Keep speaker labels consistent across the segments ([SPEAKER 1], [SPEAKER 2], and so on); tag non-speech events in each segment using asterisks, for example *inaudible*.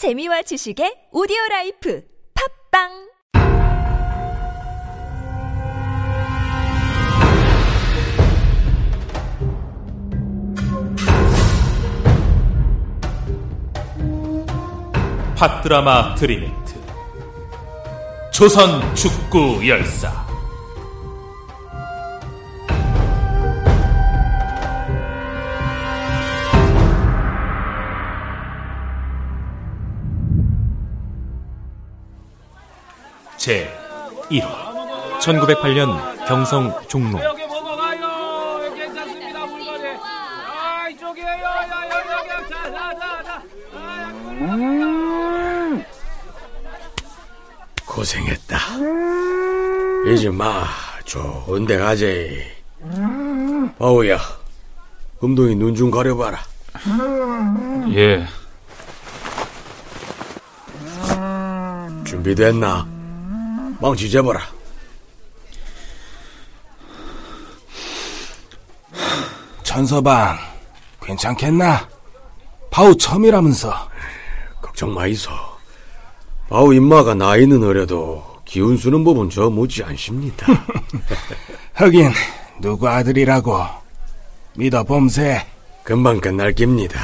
[SPEAKER 1] 재미와 지식의 오디오 라이프 팝빵!
[SPEAKER 2] 팟드라마 트리멘트. 조선 축구 열사 제 1화
[SPEAKER 3] 1908년 경성 종로.
[SPEAKER 4] 고생했다. 이제 마 좋은 데 가재. 바우야, 금동이 눈 좀 가려봐라.
[SPEAKER 2] 예
[SPEAKER 4] 준비됐나? 망치 재봐라.
[SPEAKER 5] 천서방 괜찮겠나? 바우 처음이라면서
[SPEAKER 4] 걱정 마이소. 바우 임마가 나이는 어려도 기운 쓰는 법은 저 못지 않습니다. *laughs*
[SPEAKER 5] 하긴 누구 아들이라고 믿어 봄새
[SPEAKER 4] 금방 끝날 깁니다.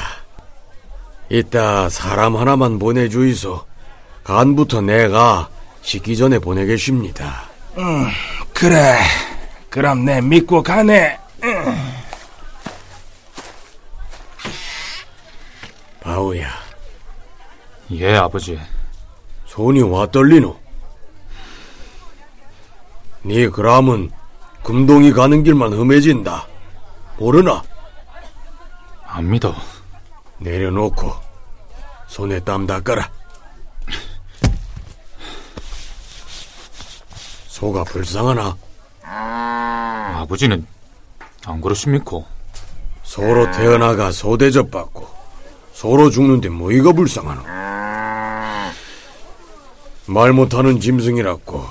[SPEAKER 4] 이따 사람 하나만 보내주이소. 간부터 내가 식기 전에 보내겠습니다.
[SPEAKER 5] 그래 그럼 내 믿고 가네
[SPEAKER 4] 바우야,
[SPEAKER 2] 예, 아버지
[SPEAKER 4] 손이 와 떨리노? 네 그람은 금동이 가는 길만 험해진다. 모르나?
[SPEAKER 2] 안 믿어
[SPEAKER 4] 내려놓고 손에 땀 닦아라. 소가 불쌍하나?
[SPEAKER 2] 아버지는 안 그러십니까?
[SPEAKER 4] 소로 태어나가 소 대접받고 소로 죽는데 뭐이가 불쌍하노? 말 못하는 짐승이라고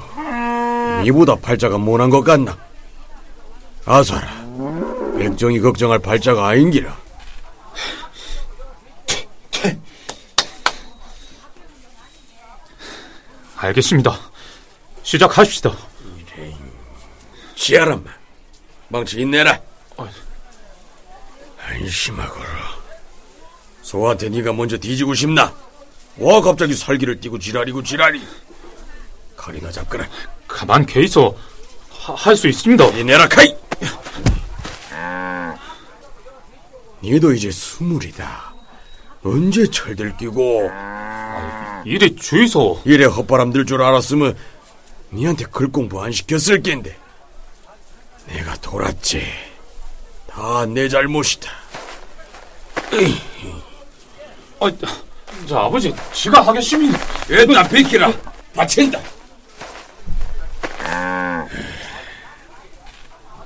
[SPEAKER 4] 이보다 팔자가 못한 것 같나? 아사라 백정이 걱정할 팔자가 아닌기라
[SPEAKER 2] 알겠습니다 시작하십시다.
[SPEAKER 4] 지하란마 망치 인내라. 안심하거라. 소한테 네가 먼저 뒤지고 싶나? 와 갑자기 살기를 띠고 지랄이고 지랄이. 칼이나 잡거라.
[SPEAKER 2] 가만 계있어. 할수 있습니다.
[SPEAKER 4] 이내라 카이! 니도 이제 스물이다. 언제 철들 끼고?
[SPEAKER 2] 이리 주이소
[SPEAKER 4] 이래 헛바람 들 줄 알았으면 니한테 글 공부 안 시켰을 겐데. 내가 돌았지. 다 내 잘못이다. *clears throat*
[SPEAKER 2] 아, 자 아버지 지가 하겠습니다.
[SPEAKER 4] 일단 비키라 다친다.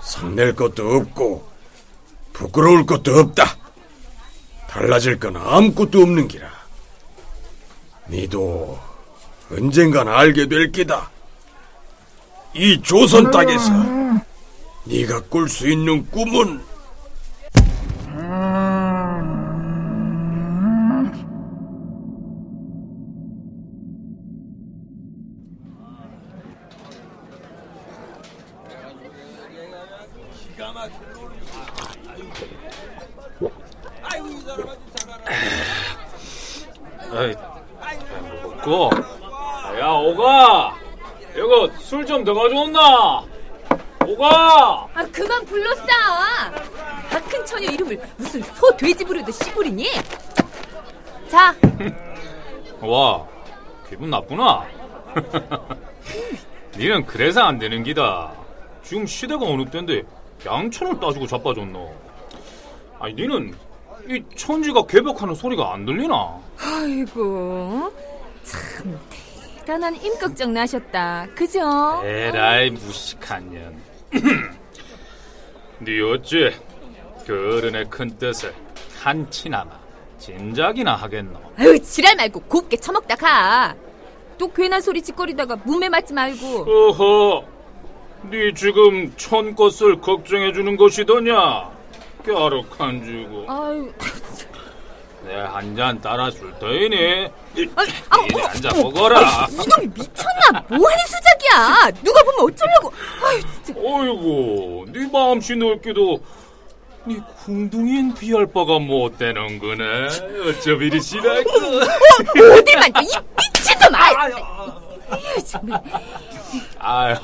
[SPEAKER 4] 성낼 것도 없고 부끄러울 것도 없다. 달라질 건 아무것도 없는 기라. 니도 언젠간 알게 될 기다 이 조선 땅에서 네가 꿀 수 있는 꿈은
[SPEAKER 2] 좀 더 가져온나 오가?
[SPEAKER 6] 아 그만 불러싸 다큰 처녀 이름을 무슨 소 돼지 부르듯 씨부리니? 자. *laughs*
[SPEAKER 2] 와 기분 나쁘나? *laughs* 니는 그래서 안 되는 기다. 지금 시대가 어느 때인데 양천을 따지고 자빠졌노. 아니 니는 이 천지가 개벽하는 소리가 안 들리나?
[SPEAKER 6] 아이고 참 대단한 임꺽정 나셨다 그죠?
[SPEAKER 2] 에라이 무식한 년. 네 어째 그 어른의 큰 뜻을 한치나마 진작이나 하겠노.
[SPEAKER 6] 아유 지랄 말고 곱게 처먹다 가 또 괜한 소리 짓거리다가 문매 맞지 말고
[SPEAKER 2] 어허, 네 지금 천 것을 걱정해 주는 것이더냐? 갸륵한 주고.
[SPEAKER 6] 아유
[SPEAKER 2] 내 한 잔 따라줄 터이니
[SPEAKER 6] 아, 아,
[SPEAKER 2] 이리
[SPEAKER 6] 어머,
[SPEAKER 2] 앉아 먹어라
[SPEAKER 6] 이놈이 미쳤나? 뭐하는 수작이야? 누가 보면 어쩌려고? 아유, 진짜.
[SPEAKER 2] 어이구 네 마음씨 넓기도 네 궁둥이엔 비할 바가 못 되는 거네 어쩜 이리 싫어할까
[SPEAKER 6] 어딜 만져, 이 미친놈! 아유, 아유, 정말.
[SPEAKER 2] 아유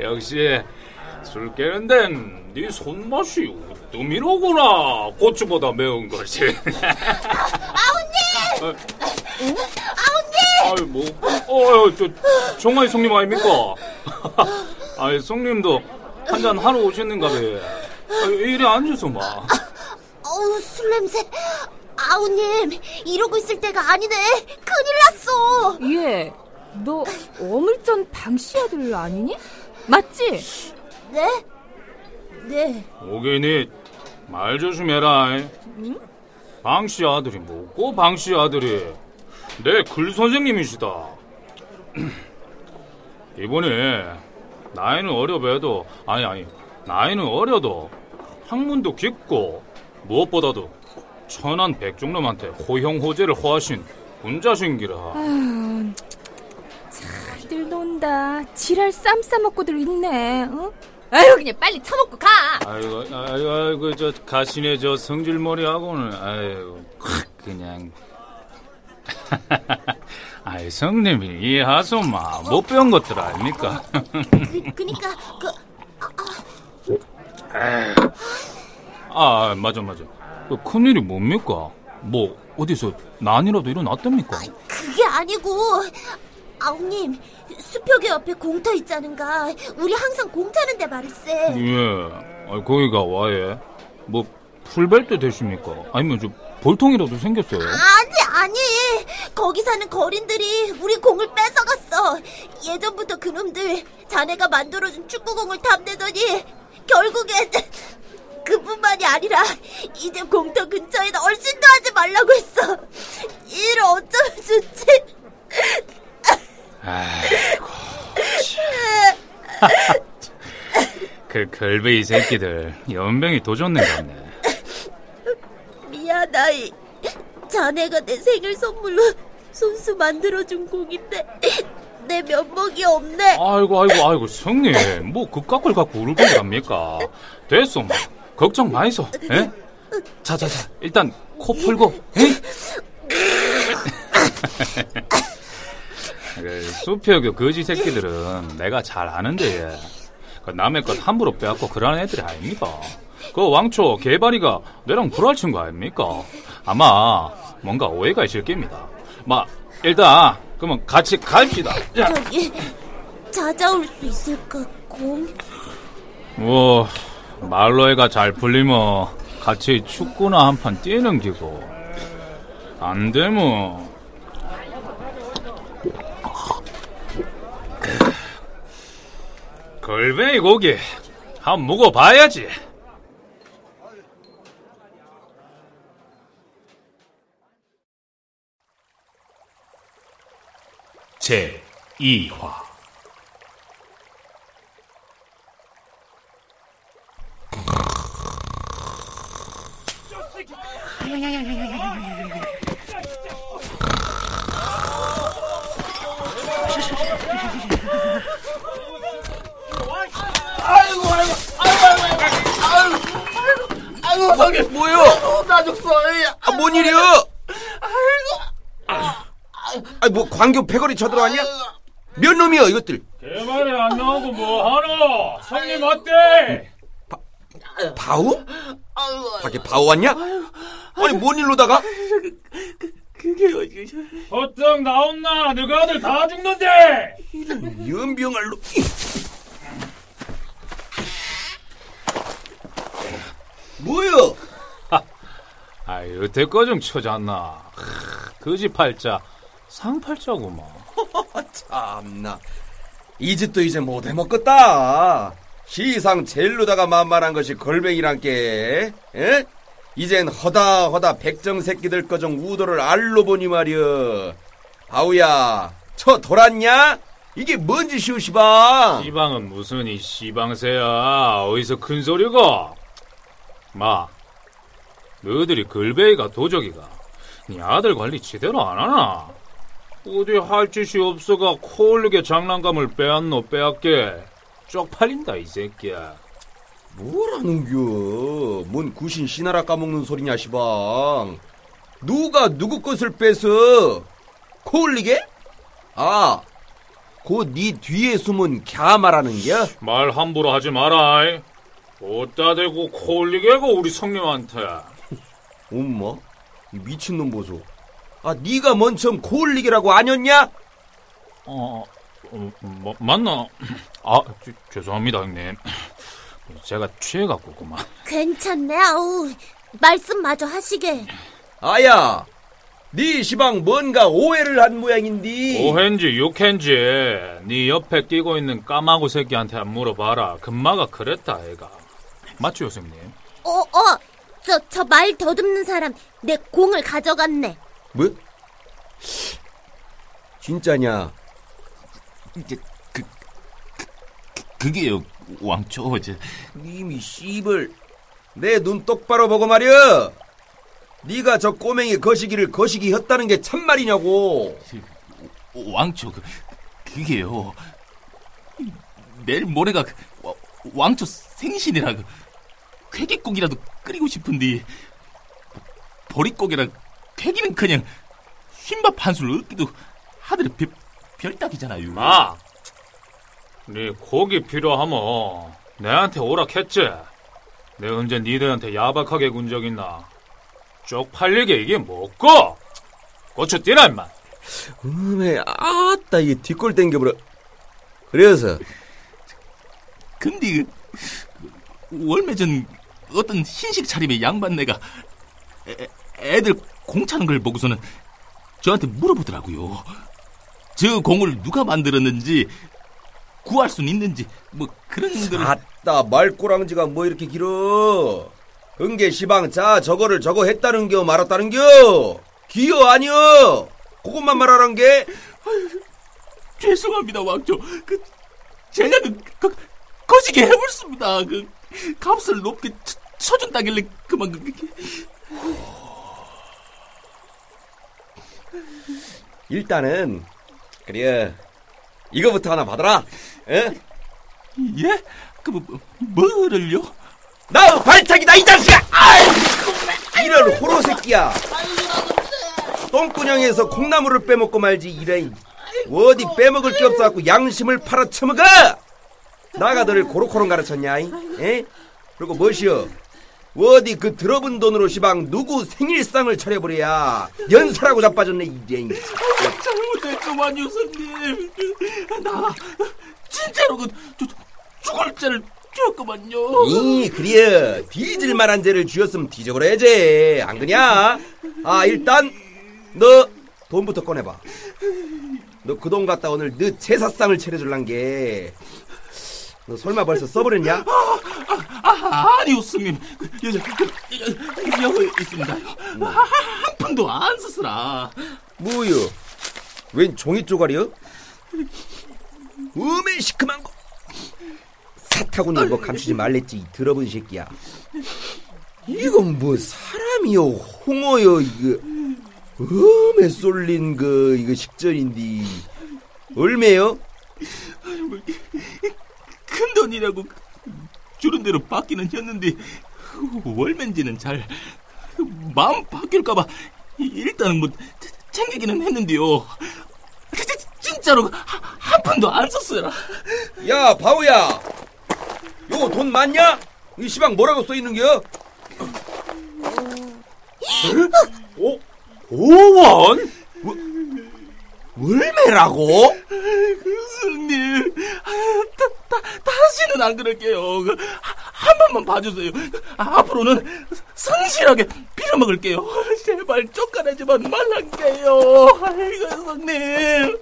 [SPEAKER 2] 역시 술 깨는 데는 네 손맛이 으뜸이로구나 고추보다 매운 것이 아우님 아우님 아유 뭐 어유 저 정말 성님 아닙니까 아이 성님도 한 잔 하러 오셨는가 봐 아유, 이리 앉아서 마
[SPEAKER 7] 어우, 술 냄새. 아우님, 이러고 있을 때가 아니네. 큰일 났어.
[SPEAKER 6] 얘, 너 어물전 방씨 아들 아니니? 맞지?
[SPEAKER 7] 네? 네.
[SPEAKER 2] 오게니 말 조심해라 방씨 아들이 뭐고 방씨 아들이 내 글 선생님이시다 *clears throat* 이번에 나이는 어려 배도 아니 아니 나이는 어려도 학문도 깊고 무엇보다도 천한 백종놈한테 호형호제를 호하신 군자신기라
[SPEAKER 6] 들 논다. 지랄 쌈 싸먹고들 있네. 어? 아유, 그냥 빨리 처먹고 가.
[SPEAKER 2] 아이고 아이고 아이고 저 가시네 저 성질머리하고는 아이고 콱 그냥. *laughs* 아이 성님이 이해하소 마 못 배운 것들 아닙니까?
[SPEAKER 7] 그, 그니까, 그,
[SPEAKER 2] 아 맞아 맞아. 그 큰일이 뭡니까? 뭐 어디서 난이라도 일어났답니까?
[SPEAKER 7] 그게 아니고. 아우님, 수표교 옆에 공터 있자는가. 우리 항상 공터는데 말일세.
[SPEAKER 2] 예 아, 거기가 와예 뭐 풀벨트 되십니까 아니면 저 볼통이라도 생겼어요
[SPEAKER 7] 아니, 아니. 거기 사는 거린들이 우리 공을 뺏어갔어. 예전부터 그놈들 자네가 만들어준 축구공을 탐내더니 결국엔 *laughs* 그뿐만이 아니라 이제 공터 근처에 얼씬도 하지 말라고 했어. 이를 어쩌면 좋지?
[SPEAKER 2] 아이고 그 걸베이 새끼들 연병이 도졌는 것 같네
[SPEAKER 7] 미안하이. 자네가 내 생일 선물로 손수 만들어준 공인데 내 면목이 없네.
[SPEAKER 2] 아이고 아이고 아이고 성님 뭐 그깎을 갖고 울고 갑니까 됐어 뭐 걱정 마이소 에? 자자자 일단 코 풀고? 그 *laughs* 수표교 거지 새끼들은 내가 잘 아는데 얘. 그 남의 것 함부로 빼앗고 그러는 애들이 아닙니까 그 왕초 개발이가 내랑 불알친 거 아닙니까 아마 뭔가 오해가 있을 겁니다 마 일단 그러면 같이 갑시다 자.
[SPEAKER 7] 저기 찾아올 수 있을까 공?
[SPEAKER 2] 뭐 말로 해가 잘 풀리면 같이 축구나 한 판 뛰는 기고 안 되면 걸베이 고기. 한 먹어봐야지.
[SPEAKER 8] 제 2화
[SPEAKER 9] 아이고 저게 뭐요? 나 죽어. 아, 뭔 일이야? 아이 뭐 광교 패거리 쳐들어왔냐? 몇 놈이야 이것들?
[SPEAKER 2] 개발이 안 나오고 뭐 하노 성님 어때?
[SPEAKER 9] 바우? 밖에 바우 왔냐? 아니 뭔 일로다가?
[SPEAKER 2] 어떡 나온나 너가 아들 다 죽는데
[SPEAKER 9] 연병할 놈. 뭐야?
[SPEAKER 2] 여태껏 좀 쳐졌나. 거지 팔자. 상팔자구만. *laughs*
[SPEAKER 9] 참나. 이 짓도 이제 못 해먹겠다. 시상 제일로다가 만만한 것이 걸뱅이란께 에? 이젠 허다 허다 백정 새끼들 거정 우도를 알로 보니 말이여. 아우야 쳐 돌았냐? 이게 뭔 짓이오 시방?
[SPEAKER 2] 시방은 무슨 이 시방새야? 어디서 큰 소리가 마 너희들이 걸베이가 도적이가 네 아들 관리 제대로 안 하나? 어디 할 짓이 없어가 코올리게 장난감을 빼앗노 빼앗게 쪽팔린다 이 새끼야.
[SPEAKER 9] 뭐라는겨? 뭔 구신 신하라 까먹는 소리냐 시방? 누가 누구 것을 뺏어? 코올리게? 아, 곧네 뒤에 숨은 갸 말하는겨?
[SPEAKER 2] 말 함부로 하지 마라. 어따 대고 코올리게고 우리 성님한테.
[SPEAKER 9] 엄마, 이 미친놈 보소. 아, 네가 먼 처음 코올리게라고 아녔냐?
[SPEAKER 2] 어, 어 뭐, 맞나? *clears throat* 아, 주, 죄송합니다 형님. *clears throat* 제가 취해갖고 그만.
[SPEAKER 7] 괜찮네, 아우. 말씀 마저 하시게.
[SPEAKER 9] 아야, 네 시방 뭔가 오해를 한 모양인디.
[SPEAKER 2] 오해인지 육해인지 네 옆에 끼고 있는 까마고 새끼한테 물어봐라. 금마가 그랬다 애가. 맞죠 교수님?
[SPEAKER 7] 어, 어. 저, 저 말 더듬는 사람, 내 공을 가져갔네.
[SPEAKER 9] 뭐? 진짜냐?
[SPEAKER 8] 이제 그, 그 그게요 왕초 저
[SPEAKER 9] 이미 씨발 내 눈 똑바로 보고 말이야. 네가 저 꼬맹이 거시기를 거시기 했다는 게 참말이냐고.
[SPEAKER 8] 왕초 그 그게요 내일 모레가 그 와- 왕초 생신이라 그 괴기국이라도 끓이고 싶은데 보릿고기랑 괴기는 그냥 흰밥 한술 얻기도 하늘의 별, 별따기잖아요
[SPEAKER 2] 마. 네 고기 필요하면 내한테 오락했지. 내 언제 니들한테 야박하게 군 적 있나? 쪽팔리게 이게 뭐고? 고추 뛰라 임마.
[SPEAKER 9] 음에 아따 이게 뒷골 땡겨버려. 그래서
[SPEAKER 8] 근데 그 월매 전 어떤 흰식 차림의 양반네가 애, 애들 공 차는 걸 보고서는 저한테 물어보더라고요. 저 공을 누가 만들었는지 구할 수 있는지 뭐 그런 걸
[SPEAKER 9] 아따 말꼬랑지가 뭐 이렇게 길어. 은계 시방 자 저거를 저거 했다는겨 말았다는겨. 기여 아니여. 그것만 말하란 게
[SPEAKER 8] 죄송합니다 왕조. 그 제가 그, 그 거시기 해봤습니다. 그 *laughs* 값을 높게 쳐- 쳐준다길래 그만 그, 그
[SPEAKER 9] 일단은 그래 이거부터 하나 받아라. 에?
[SPEAKER 8] 예? 그 뭐, 뭐를요?
[SPEAKER 9] 나 발차기다 이 자식아! 아이고 이런 호로 새끼야. 똥구녕에서 콩나물을 빼먹고 말지 이래. 어디 빼먹을 게 없어갖고 양심을 팔아 처먹어. 나가 너를 고로코롱 가르쳤냐? 이? 에? 그리고 뭐시여? 어디 그 들어본 돈으로 시방 누구 생일상을 차려버려야 연사라고 자빠졌네 이제.
[SPEAKER 8] 잘못했구만 유선님. 나 진짜로 그 저, 죽을 죄를 지었구만요.
[SPEAKER 9] 이 그래 뒤질 만한 죄를 쥐었으면 뒤져버려야지 안 그냐? 아 일단 너 돈부터 꺼내봐 너 그 돈 갖다 오늘 너 제사상을 차려줄란 게 너 설마 벌써 써버렸냐?
[SPEAKER 8] 아, 아니요, 스님. 그, 여기, 여기, 있습니다. 한, 한 푼도 안 썼으라.
[SPEAKER 9] 뭐여 웬 종이 쪼가리여? 음에 시큼한 거 사타구니 뭐 감추지 말랬지 이 더러운 새끼야 이건 뭐 사람이여 홍어여 이거 음에 쏠린 거 이거 식전인데 얼매요?
[SPEAKER 8] 큰 돈이라고 주는 대로 받기는 했는데 월맨지는 잘 마음 바뀔까봐 일단은 뭐 챙기기는 했는데요. 진짜로 한 푼도 안 썼어요.
[SPEAKER 9] 야 바우야 요거 돈 맞냐? 이 시방 뭐라고 써 있는겨?
[SPEAKER 2] 오, 5원?
[SPEAKER 9] 월매라고?
[SPEAKER 8] 스님, 다, 다, 다시는 안 그럴게요. 그, 한- 한 번만 봐주세요. 앞으로는 성실하게 빌어먹을게요. 제발 쫓겨나지만 말란게요. 아이고, 스님.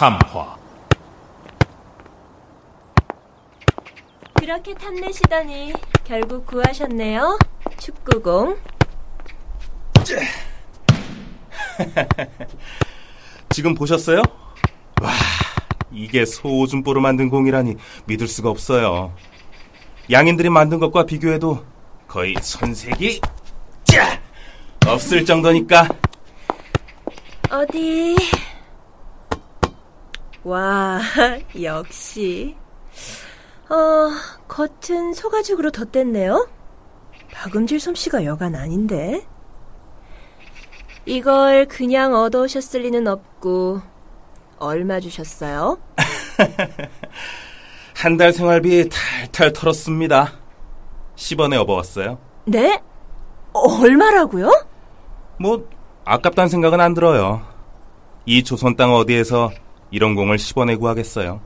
[SPEAKER 10] 3화
[SPEAKER 1] 그렇게 탐내시더니 결국 구하셨네요. 축구공. *laughs*
[SPEAKER 11] 지금 보셨어요? 와, 이게 소오줌보로 만든 공이라니 믿을 수가 없어요. 양인들이 만든 것과 비교해도 거의 손색이 짜! 없을 정도니까.
[SPEAKER 1] 어디? 와, *laughs* 역시. 어, 겉은 소가죽으로 덧댔네요. 박음질 솜씨가 여간 아닌데. 이걸 그냥 얻어오셨을 리는 없고, 얼마 주셨어요? *laughs*
[SPEAKER 11] 한 달 생활비 탈탈 털었습니다. 10원에 업어왔어요.
[SPEAKER 1] 네? 얼마라고요?
[SPEAKER 11] 뭐 아깝다는 생각은 안 들어요. 이 조선 땅 어디에서 이런 공을 10원에 구하겠어요.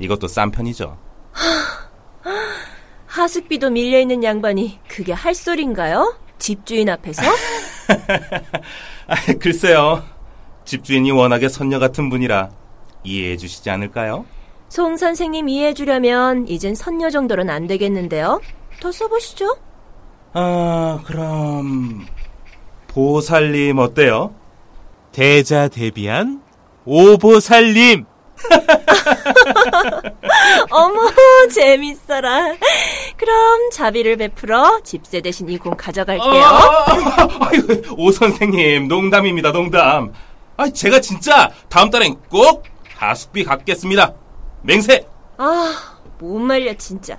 [SPEAKER 11] 이것도 싼 편이죠. *gasps*
[SPEAKER 1] 하숙비도 밀려있는 양반이 그게 할 소린가요? 집주인 앞에서? *laughs*
[SPEAKER 11] 아, 글쎄요. 집주인이 워낙에 선녀 같은 분이라 이해해 주시지 않을까요?
[SPEAKER 1] 송 선생님 이해해 주려면 이젠 선녀 정도는 안 되겠는데요? 더 써보시죠.
[SPEAKER 11] 아, 그럼 보살님 어때요?
[SPEAKER 10] 대자 대비한 오보살님 *laughs*
[SPEAKER 1] 어머, 재밌어라. 그럼 자비를 베풀어 집세 대신 이 공 가져갈게요.
[SPEAKER 11] 아유, 오 선생님, 농담입니다, 농담. 아, 제가 진짜 다음 달엔 꼭 하숙비 갚겠습니다. 맹세.
[SPEAKER 1] 아, 못 말려, 진짜.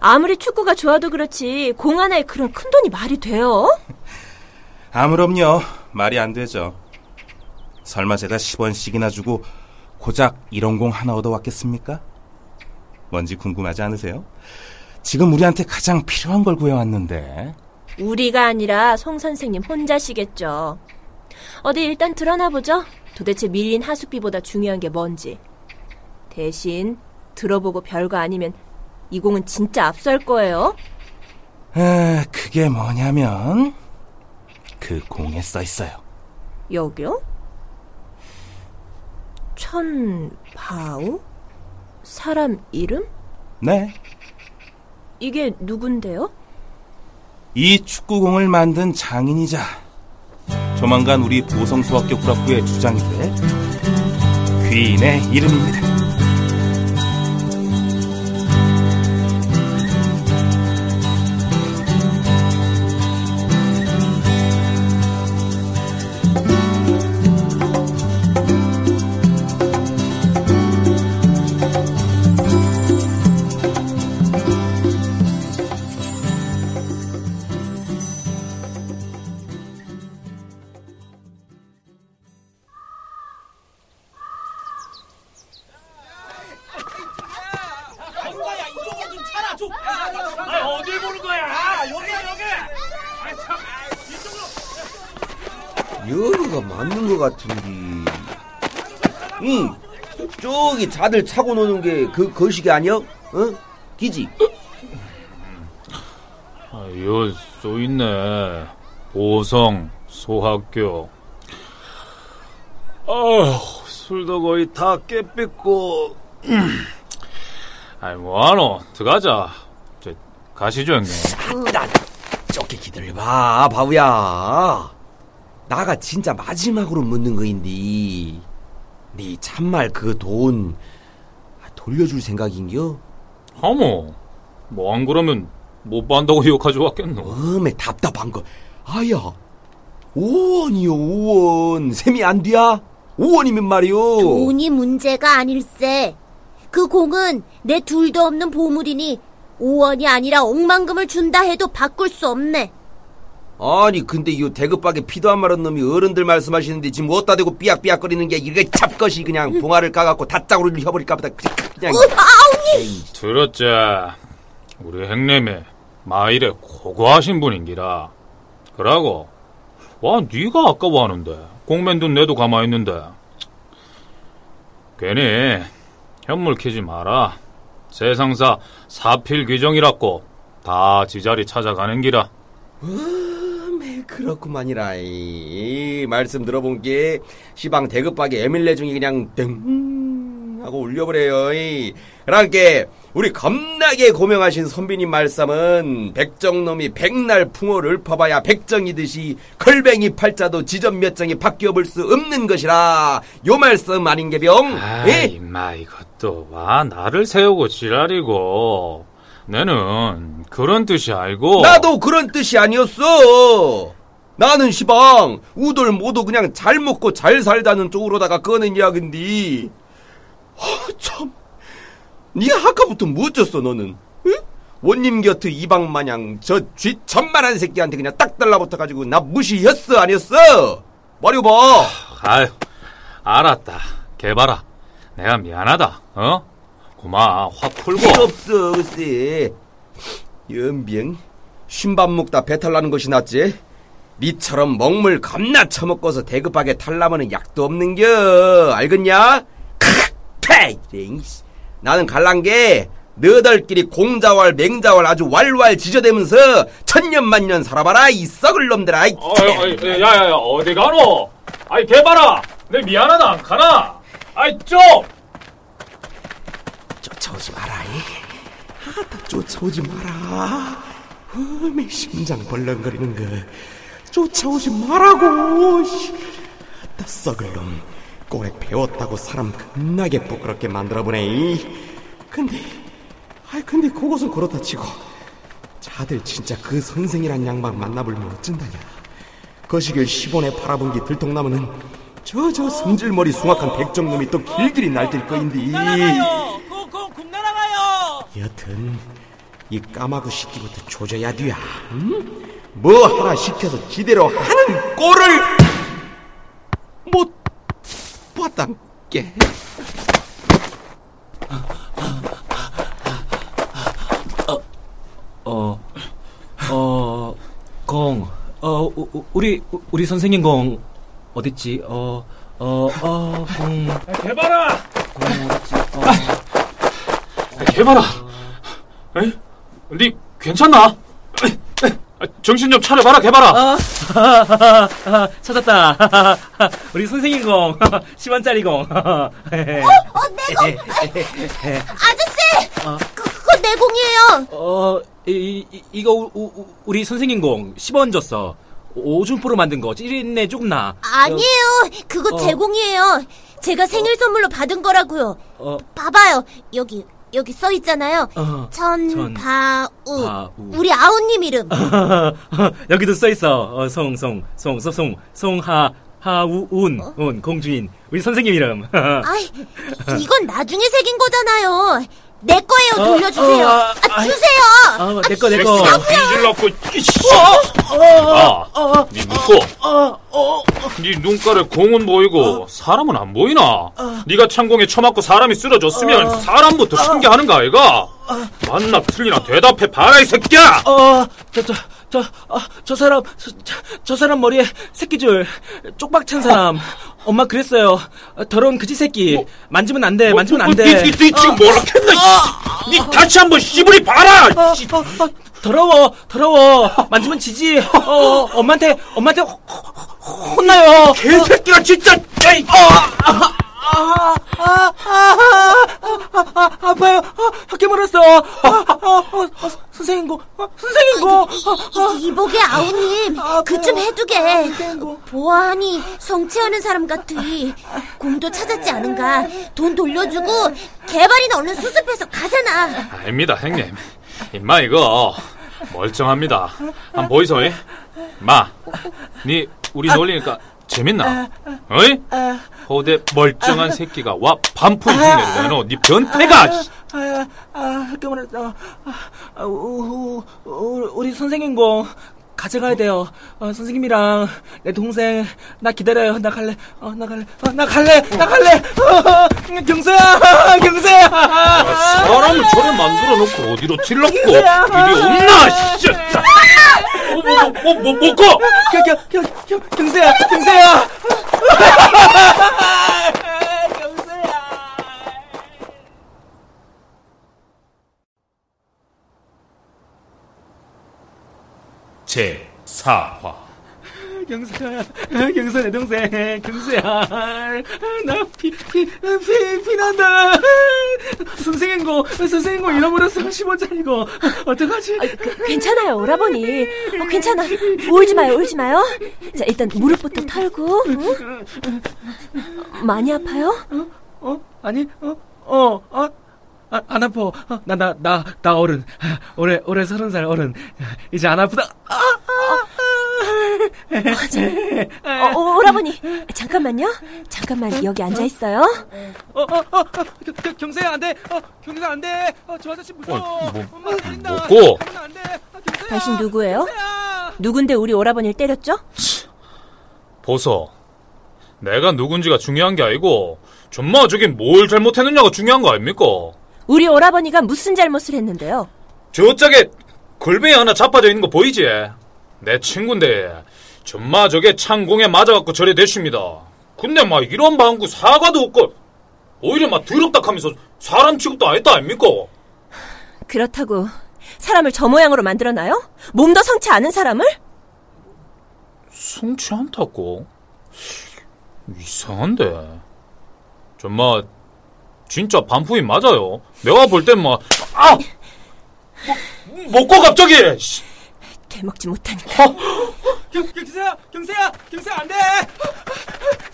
[SPEAKER 1] 아무리 축구가 좋아도 그렇지, 공 하나에 그런 큰 돈이 말이 돼요? *laughs*
[SPEAKER 11] 아무럼요. 말이 안 되죠. 설마 제가 10원씩이나 주고 고작 이런 공 하나 얻어왔겠습니까? 뭔지 궁금하지 않으세요? 지금 우리한테 가장 필요한 걸 구해왔는데.
[SPEAKER 1] 우리가 아니라 송 선생님 혼자시겠죠. 어디 일단 드러나 보죠. 도대체 밀린 하숙비보다 중요한 게 뭔지. 대신 들어보고 별거 아니면 이 공은 진짜 압수할 거예요.
[SPEAKER 11] 아, 그게 뭐냐면 그 공에 써 있어요.
[SPEAKER 1] 여기요? 천바우? 사람 이름?
[SPEAKER 11] 네.
[SPEAKER 1] 이게 누군데요?
[SPEAKER 11] 이 축구공을 만든 장인이자 조만간 우리 보성소학교 구락부의 주장이 될 귀인의 이름입니다.
[SPEAKER 9] 자들 차고 노는 게 그 거식이 아니야? 어? 기지?
[SPEAKER 2] 아, 이거 써있네. 보성 소학교. 아휴, 술도 거의 다 깨삐고. *clears throat* 아이, 뭐하노? 들어가자. 저, 가시죠, 형님.
[SPEAKER 9] 나 저기 기다려봐, 바보야. 나가 진짜 마지막으로 묻는 거인데. 네 참말 그 돈 돌려줄 생각인겨?
[SPEAKER 2] 하모, 뭐안 그러면 못 받는다고 욕하지 왔겠노.
[SPEAKER 9] 어메 답답한 거. 아야, 5원이요, 5원. 셈이 안 돼야? 5원이면 말이요.
[SPEAKER 7] 돈이 문제가 아닐세. 그 공은 내 둘도 없는 보물이니 5원이 아니라 억만금을 준다 해도 바꿀 수 없네.
[SPEAKER 9] 아니 근데 이 대급박에 피도 안 마른 놈이 어른들 말씀하시는데 지금 어디다 대고 삐약삐약거리는 게 이게 잡것이 그냥 봉화를 까갖고 다짝으로 혀버릴까 보다 그냥 에이,
[SPEAKER 2] 들었지? 우리 형님이 마일에 고고하신 분인기라. 그러고, 와, 네가 아까워하는데. 공맨 돈 내도 가만히 있는데. 괜히 현물 키지 마라. 세상사 사필 규정이라고 다 지자리 찾아가는 기라.
[SPEAKER 9] 어메 그렇구만이라. 이 말씀 들어본 게 시방 대급박이 에밀레 중이 그냥 땡 하고 울려버려요. 이. 그러니까 우리 겁나게 고명하신 선비님 말씀은 백정놈이 백날 풍어를 퍼봐야 백정이듯이 걸뱅이 팔자도 지점 몇 장이 바뀌어 볼 수 없는 것이라 요 말씀 아닌게병?
[SPEAKER 2] 아이,
[SPEAKER 9] 예?
[SPEAKER 2] 임마, 이것도, 와, 나를 세우고 지랄이고. 내는 그런 뜻이 알고.
[SPEAKER 9] 나도 그런 뜻이 아니었어. 나는 시방 우돌 모두 그냥 잘 먹고 잘 살다는 쪽으로다가 꺼낸 이야긴데. 아, 참. 니 아까부터 뭐 어쩌어 너는? 응? 원님 곁에 이방 마냥 저 쥐천만한 새끼한테 그냥 딱 달라붙어 가지고 나 무시했어 아니었어? 말해 봐.
[SPEAKER 2] 아유, 알았다. 개봐라. 내가 미안하다. 어? 고마. 화 풀고.
[SPEAKER 9] 필요 없어 글쎄. 연병 쉰밥 먹다 배탈 나는 것이 낫지. 니처럼 먹물 겁나 처먹고서 대급하게 탈라면은 약도 없는겨 알겠냐? 크패 나는 갈란 게 너덜끼리 공자왈 맹자왈 아주 왈왈 지저대면서 천년만년 살아봐라 이 썩을 놈들아 아이,
[SPEAKER 2] 어이, 어이, 야, 야, 야, 어디 가노? 아이, 개봐라. 내 미안하다, 안 가나? 아이, 좀!
[SPEAKER 9] 쫓아오지 마라 이. 아따 쫓아오지 마라 어메 심장 벌렁거리는 거 쫓아오지 씨. 아따 썩을 놈 꼴에 배웠다고 사람 겁나게 부끄럽게 만들어보네 이. 근데 아이 근데 그것은 그렇다 치고 자들 진짜 그 선생이란 양반 만나보면 어쩐다냐 거시길 10원에 팔아본 게 들통나면은 저저 성질머리 숭악한 백정놈이 또 길길이 날뛸 거인데
[SPEAKER 10] 콩콩 국 날아가요.
[SPEAKER 9] 여튼 이 까마귀 시키부터 조져야 돼야 응? 뭐 하나 시켜서 지대로 하는 꼴을 못 봤단께
[SPEAKER 10] 어, 어, 공, 어, 우- 우리 우- 우리 선생님 공 어딨지? 어, 어, 어, 공,
[SPEAKER 2] 개봐라!
[SPEAKER 10] 공 어딨지? 어,
[SPEAKER 2] 개봐라! 에이? 니, 괜찮나? 아, 정신 좀 차려봐라, 개봐라!
[SPEAKER 10] 아, 아, 찾았다. *laughs* 우리 선생님 공, 10원짜리 *laughs* 공.
[SPEAKER 7] 어, 내 공! *laughs* 아저씨! 그, 그거 내 공이에요!
[SPEAKER 10] 어, 이, 이, 이거 우, 우, 우리 선생님 공 10원 줬어. 오줌포로 만든 거 찌린내 쪽나.
[SPEAKER 7] 아니에요! 그거
[SPEAKER 10] 어.
[SPEAKER 7] 제 공이에요! 제가 생일 선물로 받은 거라고요!
[SPEAKER 10] 어,
[SPEAKER 7] 봐봐요! 여기, 여기 써 있잖아요.
[SPEAKER 10] 어,
[SPEAKER 7] 천바우.
[SPEAKER 10] 바우.
[SPEAKER 7] 우리 아우님 이름. *laughs*
[SPEAKER 10] 여기도 써 있어. 어, 송, 송, 송, 송, 송, 송하, 하우운, 운, 공주인. 우리 선생님 이름. *laughs*
[SPEAKER 7] 아이, 이건 나중에 새긴 거잖아요. 내 거예요. 돌려주세요.
[SPEAKER 10] 어, 아,
[SPEAKER 7] 아,
[SPEAKER 10] 아이.
[SPEAKER 7] 주세요.
[SPEAKER 10] 어, 내 거, 내 거.
[SPEAKER 2] 뒤질렀고, 이씨!
[SPEAKER 10] 어,
[SPEAKER 2] 아, 니 묻고. 니 눈가에 공은 보이고 사람은 안 보이나? 니가 창공에 처맞고 사람이 쓰러졌으면 사람부터 신기하는가 아이가? 맞나 틀리나 대답해 봐라 이 새끼야!
[SPEAKER 10] 어, 저, 저, 저, 어, 저 사람, 저, 저, 저 사람 머리에 새끼줄, 쪽박 찬 사람. 엄마 그랬어요. 어, 더러운 그지 새끼. 만지면 안 돼, 만지면 안
[SPEAKER 2] 뭐,
[SPEAKER 10] 돼.
[SPEAKER 2] 니, 니, 니 지금 뭐라 했나? 이 씨. 니 다시 한번 씨부리 봐라! 씨.
[SPEAKER 10] 어, 어, 더러워, 더러워. 만지면 지지. 어, 엄마한테, 엄마한테 호- 호- 혼나요.
[SPEAKER 2] 개새끼가 진짜! 에이.
[SPEAKER 10] 아, 아, 아, 아, 아, 아파요. 아, 학교 물었어. 아, 아, 어, 어, 선생님 고, 어, 선생님 고. 아,
[SPEAKER 7] 이- 이보게 아우님,
[SPEAKER 10] 아,
[SPEAKER 7] 그 좀 해두게. 보아하니 성취하는 사람 같으니 공도 찾았지 않은가. 돈 돌려주고 개발이나 얼른 수습해서 가잖아.
[SPEAKER 2] 아닙니다 형님 임마 이거 멀쩡합니다 한 보이소 이? 마, 니 우리 놀리니까 재밌나? 어이? 호대 멀쩡한 새끼가 와 반푼 흉내를 내노 니 변태가 씨.
[SPEAKER 10] 아, 아, 학교 물었어. 아, 아, 우, 우, 우, 우리 선생님 공 가져가야 돼요. 어, 선생님이랑 내 동생 나 기다려요. 나 갈래. 어, 나 갈래. 어, 나 갈래. 나 갈래. 어, 경서야, 경서야.
[SPEAKER 2] 사람을 저래 만들어 놓고 어디로 찔렀고
[SPEAKER 10] 경서야.
[SPEAKER 2] 없나 씨. 뭐뭐뭐 먹고
[SPEAKER 10] 경, 경, 경, 경서야. 경서야.
[SPEAKER 11] 제 4화
[SPEAKER 10] 경수야, 경수 내 동생, 경수야. 나 피, 피, 피, 피난다. 선생님고, 선생님고 잃어버렸어, 10원짜리고. 어떡하지?
[SPEAKER 1] 그, 괜찮아요, 오라버니. 어, 괜찮아. 울지 마요, 울지 마요. 자, 일단 무릎부터 털고. 응? 많이 아파요?
[SPEAKER 10] 어? 아니, 어? 어, 어? 아, 안 아파. 어, 나, 나, 나, 나 어른. 올해, 올해 서른 살 어른. 이제 안 아프다. 아, 아,
[SPEAKER 1] 아. 어, 어, 오라버니. 잠깐만요. 잠깐만, 여기 앉아 있어요.
[SPEAKER 10] 어, 어, 어, 경, 경세야, 안 돼. 어, 경세야, 안 돼. 어, 저 아저씨 무서워.
[SPEAKER 2] 어, 뭐,
[SPEAKER 10] 엄마.
[SPEAKER 2] 뭐고?
[SPEAKER 10] 때리면 안 돼. 아, 경세야.
[SPEAKER 1] 당신 누구예요?
[SPEAKER 10] 경세야.
[SPEAKER 1] 누군데 우리 오라버니를 때렸죠?
[SPEAKER 2] 보소. 내가 누군지가 중요한 게 아니고, 전마 저게 뭘 잘못했느냐가 중요한 거 아닙니까?
[SPEAKER 1] 우리 오라버니가 무슨 잘못을 했는데요?
[SPEAKER 2] 저짝에 골뱅이 하나 자빠져 있는 거 보이지? 내 친구인데, 전마 저게 창공에 맞아갖고 저래 됐습니다. 근데 막 이런 방구 사과도 없고, 오히려 막 더럽다 하면서 사람 취급도 안 했다 아닙니까?
[SPEAKER 1] 그렇다고 사람을 저 모양으로 만들어놔요? 몸도 성치 않은 사람을?
[SPEAKER 2] 성치 않다고? 이상한데. 전마 진짜 반품이 맞아요. 내가 볼 땐 막, 아! 뭐, 먹고 갑자기! 씨.
[SPEAKER 1] 되먹지 못하니까.
[SPEAKER 10] 경, 경세야, 경세야, 경세야, 안 돼.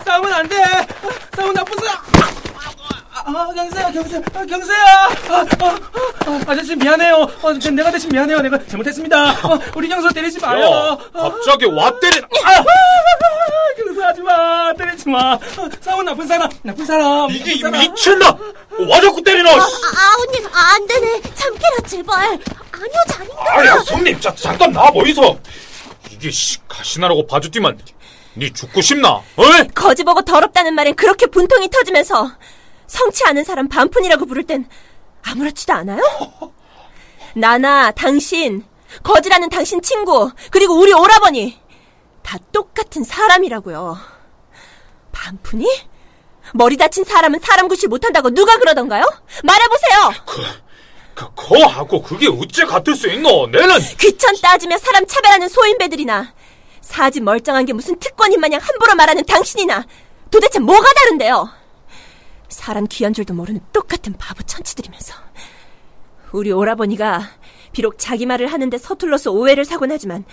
[SPEAKER 10] 싸우면 안 돼. 싸우면 나쁜 사람. 아, 아, 경세야, 경세야, 아, 경세야. 아, 아, 아, 아 저씨 미안해요. 어, 저 내가 대신 미안해요. 내가 잘못했습니다. 어, 우리 경수 때리지 마요.
[SPEAKER 2] 야, 갑자기 와 때리, 아!
[SPEAKER 10] 경수 하지 마, 때리지 마. 어, 싸우면 나쁜 사람, 나쁜 사람.
[SPEAKER 2] 이게
[SPEAKER 10] 나쁜 사람.
[SPEAKER 2] 미쳤나? 와 자꾸 때리나?
[SPEAKER 7] 아, 아우님, 아, 안 되네. 참깨라, 제발. 아니요, 자닌가?
[SPEAKER 2] 아야, 손님, 자, 잠깐 나와 보이소. 이게 씨, 가시나라고 봐주디만, 니 죽고 싶나? 어이?
[SPEAKER 1] 거지 보고 더럽다는 말엔 그렇게 분통이 터지면서 성치 않은 사람 반푼이라고 부를 땐 아무렇지도 않아요? 나나 당신, 거지라는 당신 친구, 그리고 우리 오라버니 다 똑같은 사람이라고요. 반푼이? 머리 다친 사람은 사람 구실 못한다고 누가 그러던가요? 말해보세요!
[SPEAKER 2] 그, 거하고 그게 어째 같을 수 있노? 내는
[SPEAKER 1] 귀천 따지며 사람 차별하는 소인배들이나 사지 멀쩡한 게 무슨 특권인 마냥 함부로 말하는 당신이나 도대체 뭐가 다른데요? 사람 귀한 줄도 모르는 똑같은 바보 천치들이면서 우리 오라버니가 비록 자기 말을 하는데 서툴러서 오해를 사곤 하지만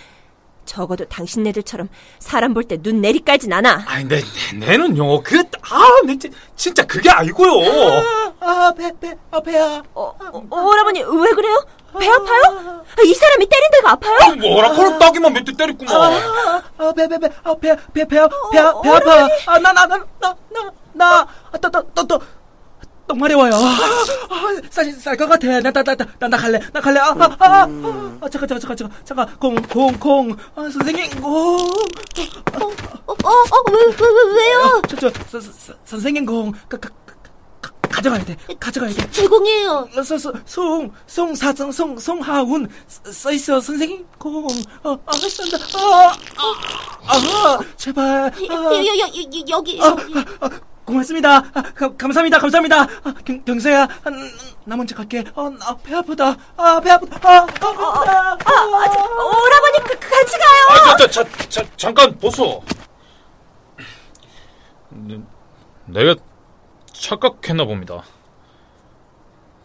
[SPEAKER 1] 적어도 당신네들처럼 사람 볼 때 눈 내리깔진 않아.
[SPEAKER 2] 아니, 내, 내, 내는요, 그, 아, 내, 진- 진짜 그게 아니고요.
[SPEAKER 10] 아, 배, 배, 아, 배야.
[SPEAKER 1] 어, 어, 오라버니 왜 그래요? 배 아파요? 아, 이 사람이 때린 데가 아파요?
[SPEAKER 2] 아, 뭐라, 그걸 따기만 몇 대 때렸구만.
[SPEAKER 10] 아, 아, 배, 배, 배, 아, 배, 배, 배, 배, 배, 배 아파. 아, 나, 나, 나, 나, 나, 나, 아, 또, 또, 또, 또. 똥 마려워요. 아, 쌀, 쌀것 같아. 나, 나, 나, 나, 나 갈래. 나 갈래. 아, 아, 아, 아, 아, 잠깐, 잠깐, 잠깐, 잠깐, 잠깐. 공, 공, 공. 아, 선생님, 공.
[SPEAKER 7] 어, 어, 어, 왜, 왜, 왜, 왜요?
[SPEAKER 10] 저, 저, 서, 서, 선생님 공. 가, 가, 가, 가져가야 돼. 가져가야 돼.
[SPEAKER 7] 제 공이에요.
[SPEAKER 10] 어, 서, 서, 송, 송 사정, 송, 송하운 써, 써 있어 선생님 공, 어, 아, 쓴다, 아, 아, 아, 제발,
[SPEAKER 7] 여,
[SPEAKER 10] 아,
[SPEAKER 7] 여, 여, 여, 여기,
[SPEAKER 10] 아,
[SPEAKER 7] 여기.
[SPEAKER 10] 아, 아, 고맙습니다. 아, 가, 감사합니다, 감사합니다. 아, 경, 경서야, 아, 나 먼저 갈게. 어, 나배 아프다. 아, 배 아프다. 아, 아, 아프다. 아,
[SPEAKER 1] 오라버니 그, 같이 가요.
[SPEAKER 2] 아, 저, 저, 저, 저, 잠깐 보소. 네, 내가 착각했나 봅니다.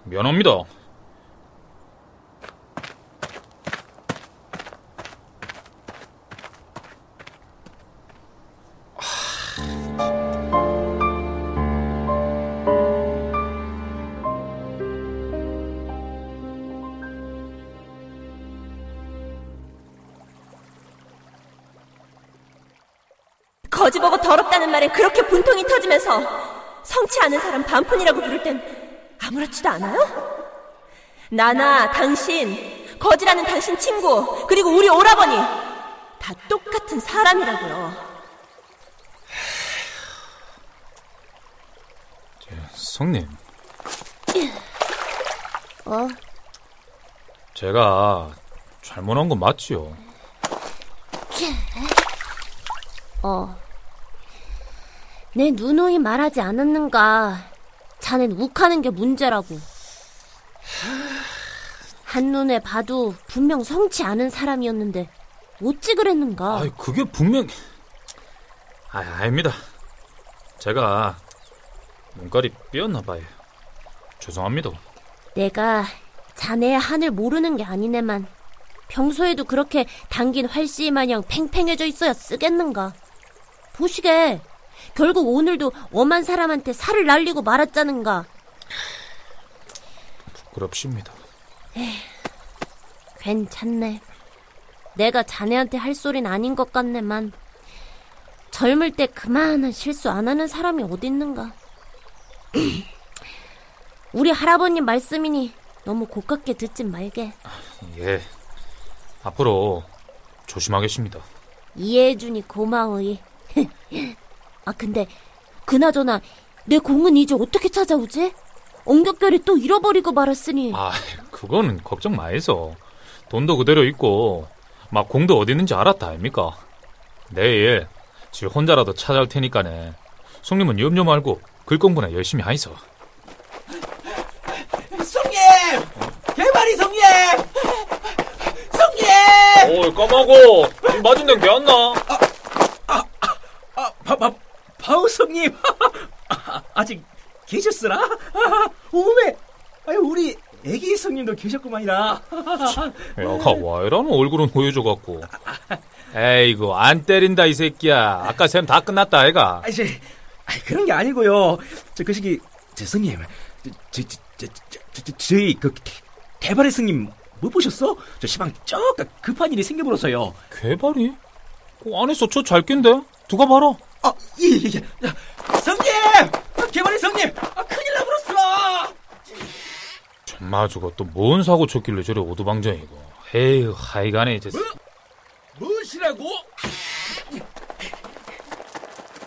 [SPEAKER 2] 미안합니다.
[SPEAKER 1] 거지 보고 더럽다는 말엔 그렇게 분통이 터지면서 성치 않은 사람 반푼이라고 부를 땐 아무렇지도 않아요? 나나 당신, 거지라는 당신 친구, 그리고 우리 오라버니 다 똑같은 사람이라고요.
[SPEAKER 2] 성님,
[SPEAKER 7] 어,
[SPEAKER 2] 제가 잘못한 건 맞지요?
[SPEAKER 7] 어. 내 누누이 말하지 않았는가. 자넨 욱하는 게 문제라고. 한눈에 봐도 분명 성치 않은 사람이었는데 어찌 그랬는가?
[SPEAKER 2] 아이, 그게 분명. 아, 아닙니다. 제가 눈깔이 삐었나 봐요. 죄송합니다.
[SPEAKER 7] 내가 자네의 한을 모르는 게 아니네만 평소에도 그렇게 당긴 활씨 마냥 팽팽해져 있어야 쓰겠는가? 보시게 결국 오늘도 엄한 사람한테 살을 날리고 말았자는가?
[SPEAKER 2] 부끄럽습니다.
[SPEAKER 7] 괜찮네. 내가 자네한테 할 소린 아닌 것 같네만 젊을 때 그만한 실수 안 하는 사람이 어딨는가? *clears throat* 우리 할아버님 말씀이니 너무 고깝게 듣진 말게.
[SPEAKER 2] 예. 앞으로 조심하겠습니다.
[SPEAKER 7] 이해해주니 고마워이. *laughs* 아 근데 그나저나 내 공은 이제 어떻게 찾아오지? 엉겹결에 또 잃어버리고 말았으니
[SPEAKER 2] 아, 그거는 걱정 마이소. 돈도 그대로 있고, 막 공도 어디 있는지 알았다, 아닙니까? 내일, 지 혼자라도 찾아올 테니까네. 송님은 염려 말고, 글 공부나 열심히 하이소.
[SPEAKER 10] 성님! 개발이 성님! 성님!
[SPEAKER 2] 오, 까마고! 맞은 데는 개안 나?
[SPEAKER 10] 아, 바, 바, 바우성님 아, 아직 계셨으나? 오메! 아유 우리 애기 성님도 계셨구만이라.
[SPEAKER 2] 야가 와이라는 얼굴은 보여줘갖고. 에이구 안 때린다 이 새끼야. 아까 샘다 끝났다 애가.
[SPEAKER 10] 아이 아, 그런 게 아니고요. 저 그 시기 제 성님, 저저저저저희 그 개발의 성님 못 보셨어? 저 시방 쩍 급한 일이 생겨버려서요.
[SPEAKER 2] 개발이? 어, 안에서 저 잘 낀데 누가 봐라.
[SPEAKER 10] 아, 예, 예, 예. 야, 성님! 아, 개발의 성님! 아, 큰일 나버렸어!
[SPEAKER 2] 정말 저거 또 뭔 사고 쳤길래 저래 오두방정이고. 에휴, 하이간에 이제.
[SPEAKER 9] 무엇이라고?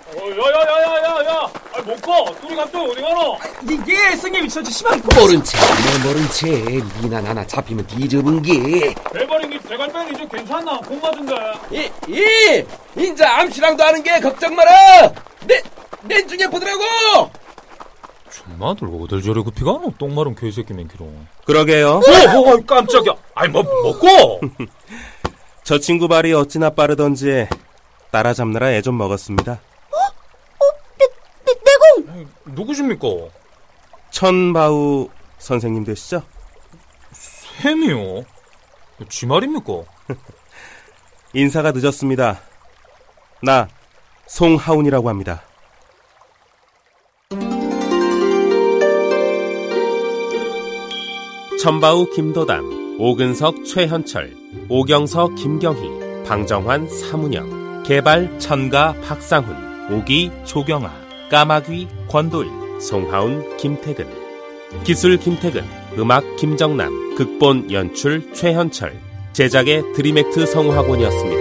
[SPEAKER 2] 어, 야 야 야 야 야 야! 가! 둘이 갑자기 어디 가노?
[SPEAKER 10] 예, 예, 성님, 저, 저 시방.
[SPEAKER 12] 모른 채, 내 모른 채, 니나 나나 잡히면 뒤집은 게.
[SPEAKER 2] 대발이 대갈배는 이제 괜찮나? 공 맞은데.
[SPEAKER 9] 이, 이! 인자 암시랑도 하는 게 걱정 마라! 내, 내 중에 보더라고!
[SPEAKER 2] 정마들 어딜 저래 급히 가노? 똥마른 개새끼 맨키로.
[SPEAKER 11] 그러게요.
[SPEAKER 2] 오, 오, 깜짝이야. 아니, 뭐, 먹고! *laughs*
[SPEAKER 11] 저 친구 발이 어찌나 빠르던지 따라잡느라 애 좀 먹었습니다.
[SPEAKER 2] 누구십니까?
[SPEAKER 11] 천바우 선생님 되시죠?
[SPEAKER 2] 햄이요? 지 말입니까? *laughs*
[SPEAKER 11] 인사가 늦었습니다. 나 송하운이라고 합니다. 천바우 김도담, 오근석 최현철, 오경서 김경희, 방정환 사문영, 개발 천가 박상훈, 오기 조경아, 까마귀 권도일, 송하운 김태근, 기술 김태근, 음악 김정남, 극본 연출 최현철, 제작의 드림액트 성우학원이었습니다.